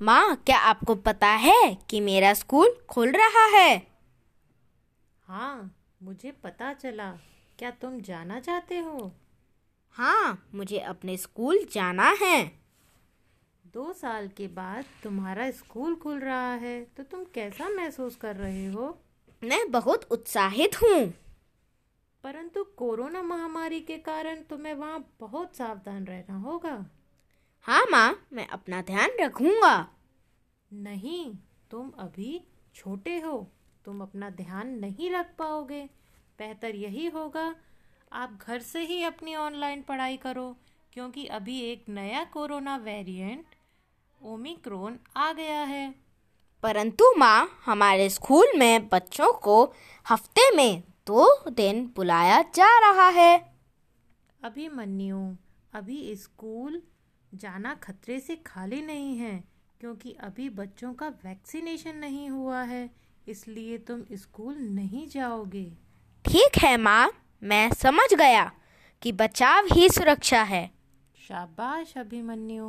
माँ क्या आपको पता है कि मेरा स्कूल खुल रहा है? हाँ मुझे पता चला। क्या तुम जाना चाहते हो? हाँ मुझे अपने स्कूल जाना है। दो साल के बाद तुम्हारा स्कूल खुल रहा है तो तुम कैसा महसूस कर रहे हो? मैं बहुत उत्साहित हूँ। परंतु कोरोना महामारी के कारण तुम्हें वहाँ बहुत सावधान रहना होगा। हाँ माँ मैं अपना ध्यान रखूँगा। नहीं तुम अभी छोटे हो तुम अपना ध्यान नहीं रख पाओगे। बेहतर यही होगा आप घर से ही अपनी ऑनलाइन पढ़ाई करो क्योंकि अभी एक नया कोरोना वेरिएंट ओमिक्रोन आ गया है। परंतु माँ हमारे स्कूल में बच्चों को हफ़्ते में दो दिन बुलाया जा रहा है। अभी मन्यू अभी स्कूल जाना खतरे से खाली नहीं है क्योंकि अभी बच्चों का वैक्सीनेशन नहीं हुआ है इसलिए तुम स्कूल नहीं जाओगे। ठीक है माँ मैं समझ गया कि बचाव ही सुरक्षा है। शाबाश अभिमन्यु।